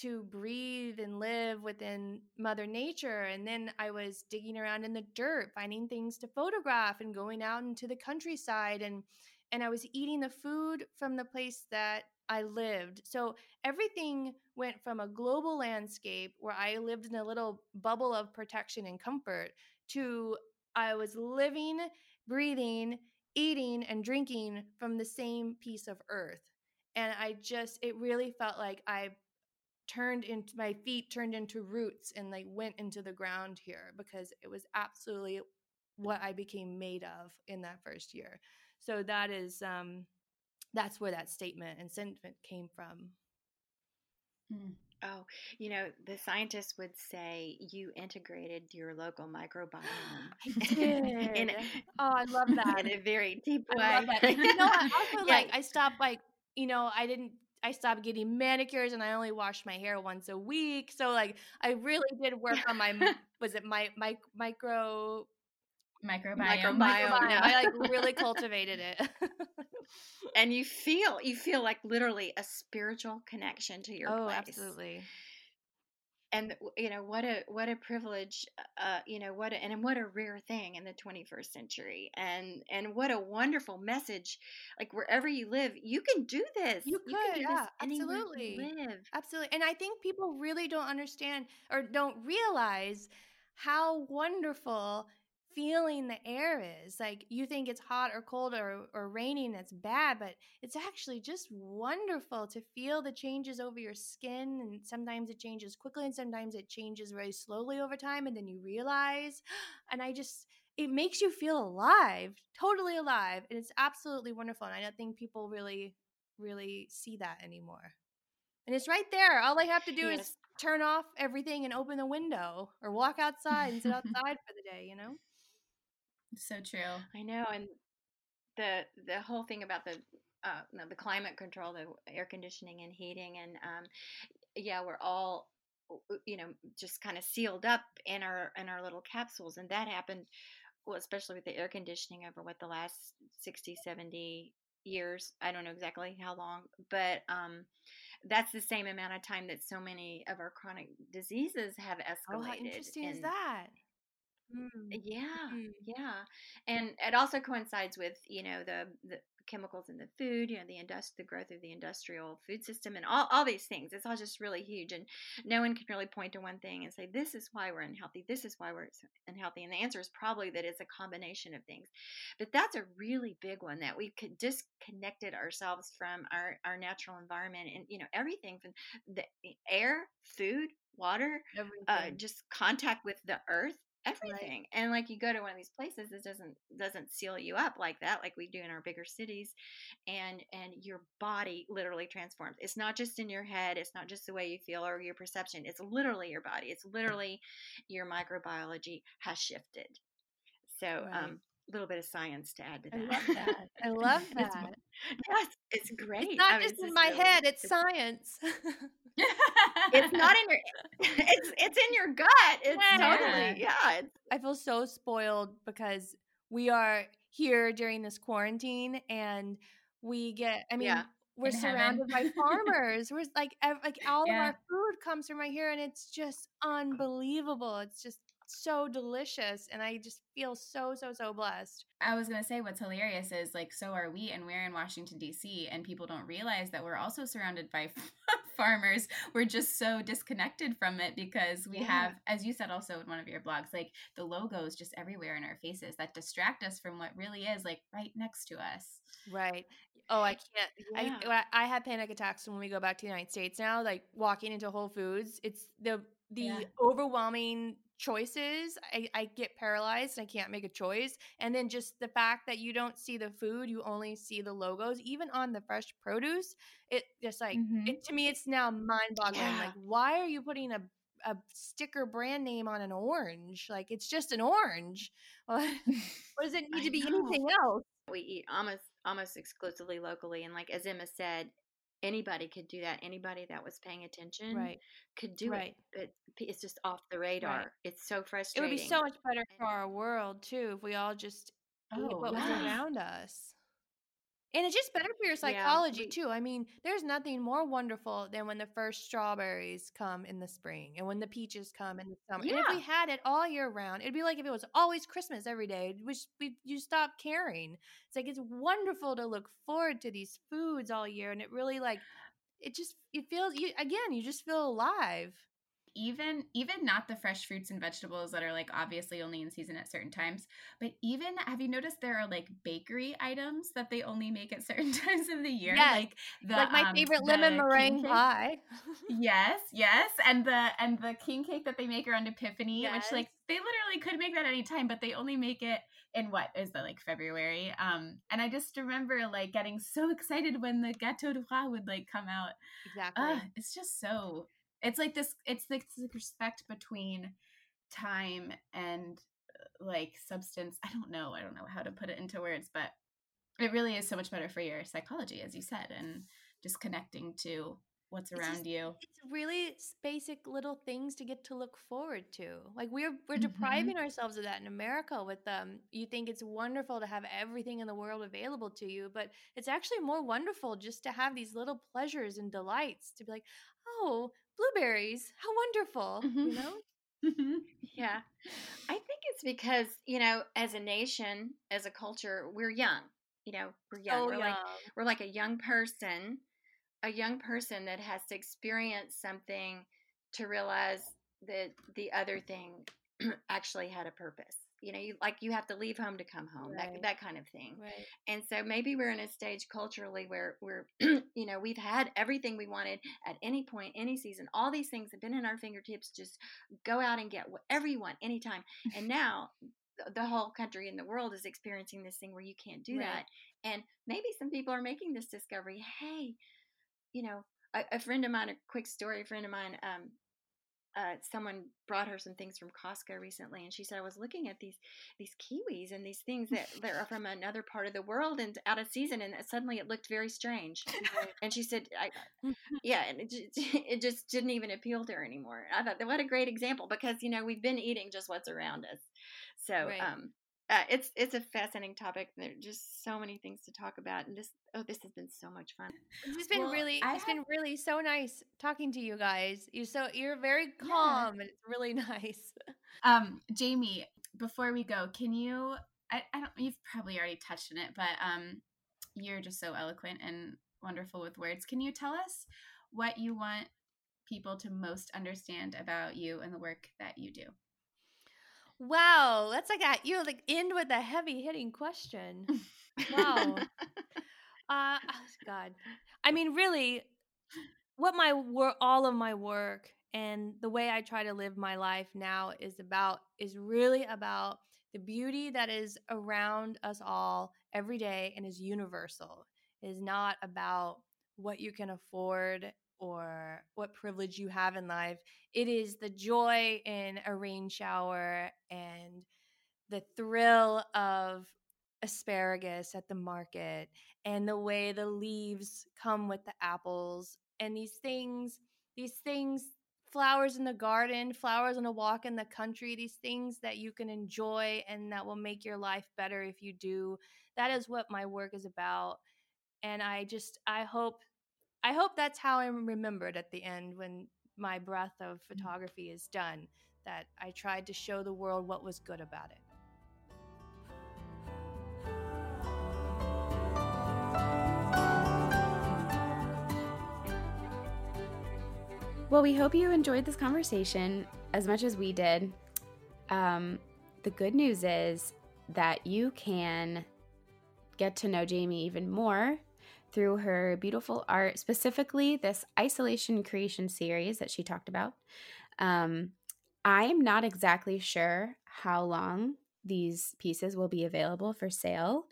to breathe and live within mother nature and then i was digging around in the dirt finding things to photograph and going out into the countryside and and i was eating the food from the place that i lived so everything went from a global landscape where i lived in a little bubble of protection and comfort to I was living, breathing, eating, and drinking from the same piece of earth. And I just, it really felt like I turned into my feet turned into roots and they went into the ground here because it was absolutely what I became made of in that first year. So that is um that's where that statement and sentiment came from. Mm. Oh, you know, the scientists would say you integrated your local microbiome. I did. in oh, I love that. In a very deep way. I love that. you know, I also yeah. like I stopped like, you know, I didn't I stopped getting manicures and I only washed my hair once a week. So like I really did work on my was it my my micro microbiome. microbiome. microbiome. I like really cultivated it. and you feel you feel like literally a spiritual connection to your oh, place. absolutely. And you know what a what a privilege uh you know what a, and what a rare thing in the 21st century and and what a wonderful message like wherever you live you can do this You you can could, do yeah, you absolutely. live Absolutely. And I think people really don't understand or don't realize how wonderful feeling the air is. Like you think it's hot or cold or, or raining, that's bad, but it's actually just wonderful to feel the changes over your skin. And sometimes it changes quickly and sometimes it changes very slowly over time. And then you realize, and I just, it makes you feel alive, totally alive. And it's absolutely wonderful. And I don't think people really, really see that anymore. And it's right there. All I have to do yes is turn off everything and open the window or walk outside and sit outside for the day, you know? So true. i know and the the whole thing about the uh no, the climate control the air conditioning and heating and um yeah we're all you know just kind of sealed up in our in our little capsules and that happened well especially with the air conditioning over what the last 60 70 years i don't know exactly how long but um that's the same amount of time that so many of our chronic diseases have escalated Oh, how interesting is that? Mm. yeah, Mm. yeah, and it also coincides with you know the the chemicals in the food, you know the indust the growth of the industrial food system, and all all these things. It's all just really huge, and no one can really point to one thing and say this is why we're unhealthy, this is why we're unhealthy, and the answer is probably that it's a combination of things. But that's a really big one that we could disconnected ourselves from our our natural environment, and you know everything from the air, food, water, uh, just contact with the earth Right. everything and like you go to one of these places it doesn't doesn't seal you up like that like we do in our bigger cities and and your body literally transforms it's not just in your head it's not just the way you feel or your perception it's literally your body it's literally your microbiology has shifted so Right. um a little bit of science to add to that. I love that. I love that. yes it's great It's I not mean, just in my really head, it's it's science. it's not in your it's it's in your gut it's Yeah. totally yeah I feel so spoiled because we are here during this quarantine and we get I mean yeah we're In heaven. surrounded by farmers. We're like ev- like all of our food comes from right here and it's just oh. unbelievable. It's just so delicious and I just feel so so so blessed. I was gonna say what's hilarious is like so are we, and we're in Washington D.C. and people don't realize that we're also surrounded by farmers. We're just so disconnected from it because we Yeah. have, as you said also in one of your blogs, like the logos just everywhere in our faces that distract us from what really is like right next to us. Right. Oh, I can't. yeah I I have panic attacks when we go back to the United States now. Like walking into Whole Foods, it's the the Yeah. overwhelming choices. I, I get paralyzed I can't make a choice. And then just the fact that you don't see the food, you only see the logos. Even on the fresh produce, it just like Mm-hmm. it to me, it's now mind boggling. Yeah. Like, why are you putting a a sticker brand name on an orange? Like, it's just an orange. what does it need I to be know. anything else? we eat almost almost exclusively locally and like as emma said anybody could do that anybody that was paying attention Right. could do Right. it but it's just off the radar it's so frustrating. It would be so much better for our world too if we all just Oh, what was around us. And it's just better for your psychology we- too. I mean, there's nothing more wonderful than when the first strawberries come in the spring and when the peaches come in the summer. And if we had it all year round, it'd be like if it was always Christmas every day, which we you stop caring. It's like it's wonderful to look forward to these foods all year, and it really like it just it feels you again. You just feel alive. Even even not the fresh fruits and vegetables that are like obviously only in season at certain times but even have you noticed there are like bakery items that they only make at certain times of the year Yes. like the like my um, favorite lemon meringue pie. yes yes and the and the king cake that they make around epiphany which like they literally could make that any time but they only make it in what is that like february um and i just remember like getting so excited when the gâteau de roi would like come out Exactly. It's just so it's like this it's like this respect between time and uh, like substance i don't know i don't know how to put it into words but it really is so much better for your psychology as you said and just connecting to what's It's around just- you it's really basic little things to get to look forward to. Like we're we're Mhm. depriving ourselves of that in America with um you think it's wonderful to have everything in the world available to you, but it's actually more wonderful just to have these little pleasures and delights to be like, "Oh, blueberries. How wonderful, Mhm. you know? Yeah. I think it's because, you know, as a nation, as a culture, we're young. You know, we're young. So we're like young. we're like a young person, a young person that has to experience something to realize that the other thing actually had a purpose. You know, you like you have to leave home to come home, Right. that that kind of thing. Right. And so maybe we're in a stage culturally where we're, you know, we've had everything we wanted at any point, any season. All these things have been in our fingertips. Just go out and get whatever you want anytime. And now the whole country and the world is experiencing this thing where you can't do Right. that. And maybe some people are making this discovery. Hey, you know, a, a friend of mine, a quick story, a friend of mine, um, uh, someone brought her some things from Costco recently, and she said I was looking at these these kiwis and these things that, that are from another part of the world and out of season, and suddenly it looked very strange. And she said, I, "Yeah," and it just, it just didn't even appeal to her anymore. I thought, what a great example because you know we've been eating just what's around us. So Right. um, uh, it's it's a fascinating topic. There are just so many things to talk about, and this oh, this has been so much fun. It's been Well, really I it's been really so nice talking to you guys. You so you're very calm and it's really nice. Um, Jamie, before we go, can you? I, I don't. You've probably already touched on it, but um, you're just so eloquent and wonderful with words. Can you tell us what you want people to most understand about you and the work that you do? Wow, that's like a you like end with a heavy hitting question. Wow. Uh oh, God. I mean, really, what my work, all of my work, and the way I try to live my life now is about is really about the beauty that is around us all every day and is universal. It is not about what you can afford or what privilege you have in life. It is the joy in a rain shower and the thrill of asparagus at the market and the way the leaves come with the apples and these things these things flowers in the garden flowers on a walk in the country these things that you can enjoy and that will make your life better if you do that is what my work is about and i just i hope i hope that's how i'm remembered at the end when my breath of photography is done that i tried to show the world what was good about it Well, we hope you enjoyed this conversation as much as we did. Um, the good news is that you can get to know Jamie even more through her beautiful art, specifically this isolation creation series that she talked about. Um, I'm not exactly sure how long these pieces will be available for sale.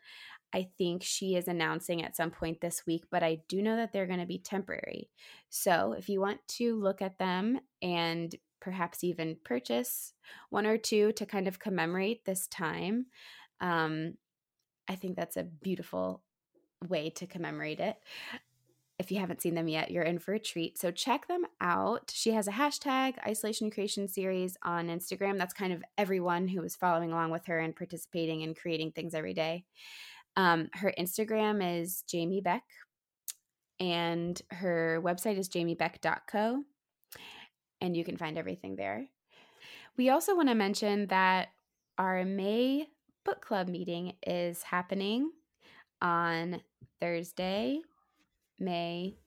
I think she is announcing at some point this week, but I do know that they're going to be temporary. So if you want to look at them and perhaps even purchase one or two to kind of commemorate this time, um, I think that's a beautiful way to commemorate it. If you haven't seen them yet, you're in for a treat. So check them out. She has a hashtag isolation creation series on Instagram. That's kind of everyone who is following along with her and participating and creating things every day. Um, her Instagram is Jamie Beck, and her website is jamiebeck.co, and you can find everything there. We also want to mention that our May book club meeting is happening on Thursday, May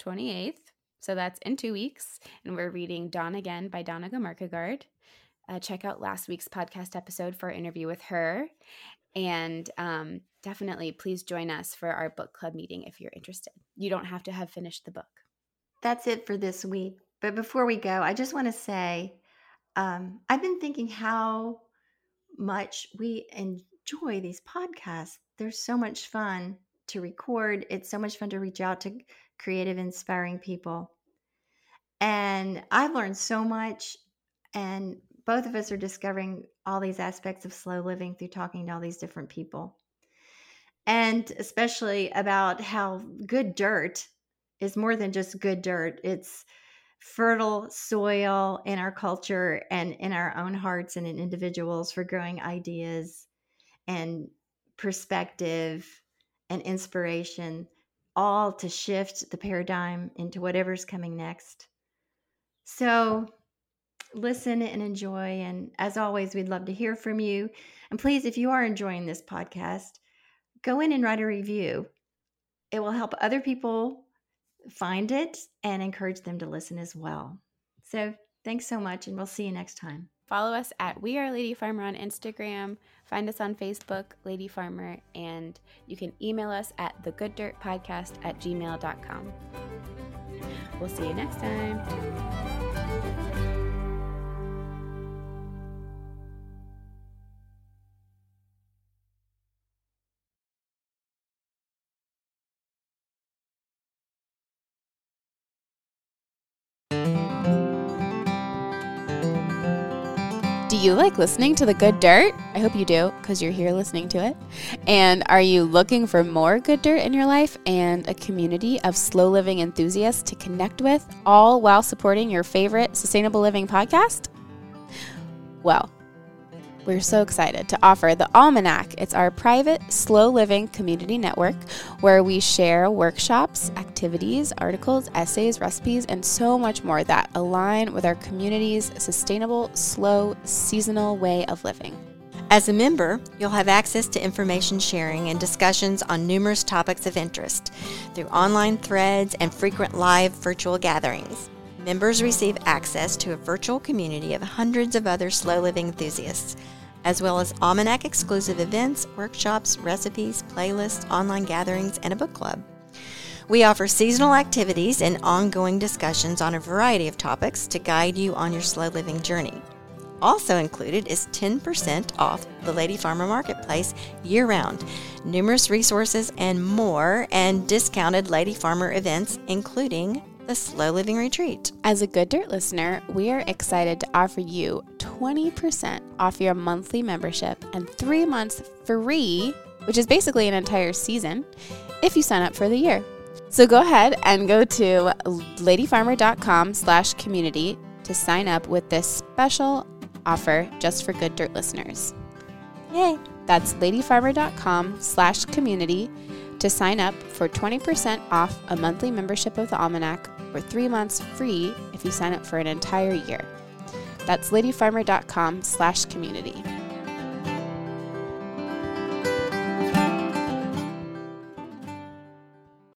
28th. So that's in two weeks. And we're reading Dawn Again by Donna Gomarkagard. Uh, check out last week's podcast episode for our interview with her. And um, definitely please join us for our book club meeting if you're interested. You don't have to have finished the book. That's it for this week. But before we go, I just want to say um, I've been thinking how much we enjoy these podcasts. They're so much fun to record, it's so much fun to reach out to creative, inspiring people. And I've learned so much. And both of us are discovering all these aspects of slow living through talking to all these different people. And especially about how good dirt is more than just good dirt. It's fertile soil in our culture and in our own hearts and in individuals for growing ideas and perspective and inspiration, all to shift the paradigm into whatever's coming next. So listen and enjoy. And as always, we'd love to hear from you. And please, if you are enjoying this podcast, go in and write a review. It will help other people find it and encourage them to listen as well. So thanks so much, and we'll see you next time. Follow us at We Are Lady Farmer on Instagram. Find us on Facebook, Lady Farmer, and you can email us at thegooddirtpodcast at gmail.com. We'll see you next time. You like listening to the good dirt? I hope you do because you're here listening to it. And are you looking for more good dirt in your life and a community of slow living enthusiasts to connect with, all while supporting your favorite sustainable living podcast? Well, we're so excited to offer the Almanac. It's our private, slow living community network where we share workshops, activities, articles, essays, recipes, and so much more that align with our community's sustainable, slow, seasonal way of living. As a member, you'll have access to information sharing and discussions on numerous topics of interest through online threads and frequent live virtual gatherings. Members receive access to a virtual community of hundreds of other slow living enthusiasts, as well as Almanac exclusive events, workshops, recipes, playlists, online gatherings, and a book club. We offer seasonal activities and ongoing discussions on a variety of topics to guide you on your slow living journey. Also included is 10% off the Lady Farmer Marketplace year round, numerous resources and more, and discounted Lady Farmer events, including the Slow Living Retreat. As a Good Dirt listener, we are excited to offer you 20% off your monthly membership and three months free, which is basically an entire season, if you sign up for the year. So go ahead and go to ladyfarmer.com slash community to sign up with this special offer just for Good Dirt listeners. Yay! That's ladyfarmer.com slash community to sign up for 20% off a monthly membership of the Almanac or three months free if you sign up for an entire year. That's ladyfarmer.com slash community.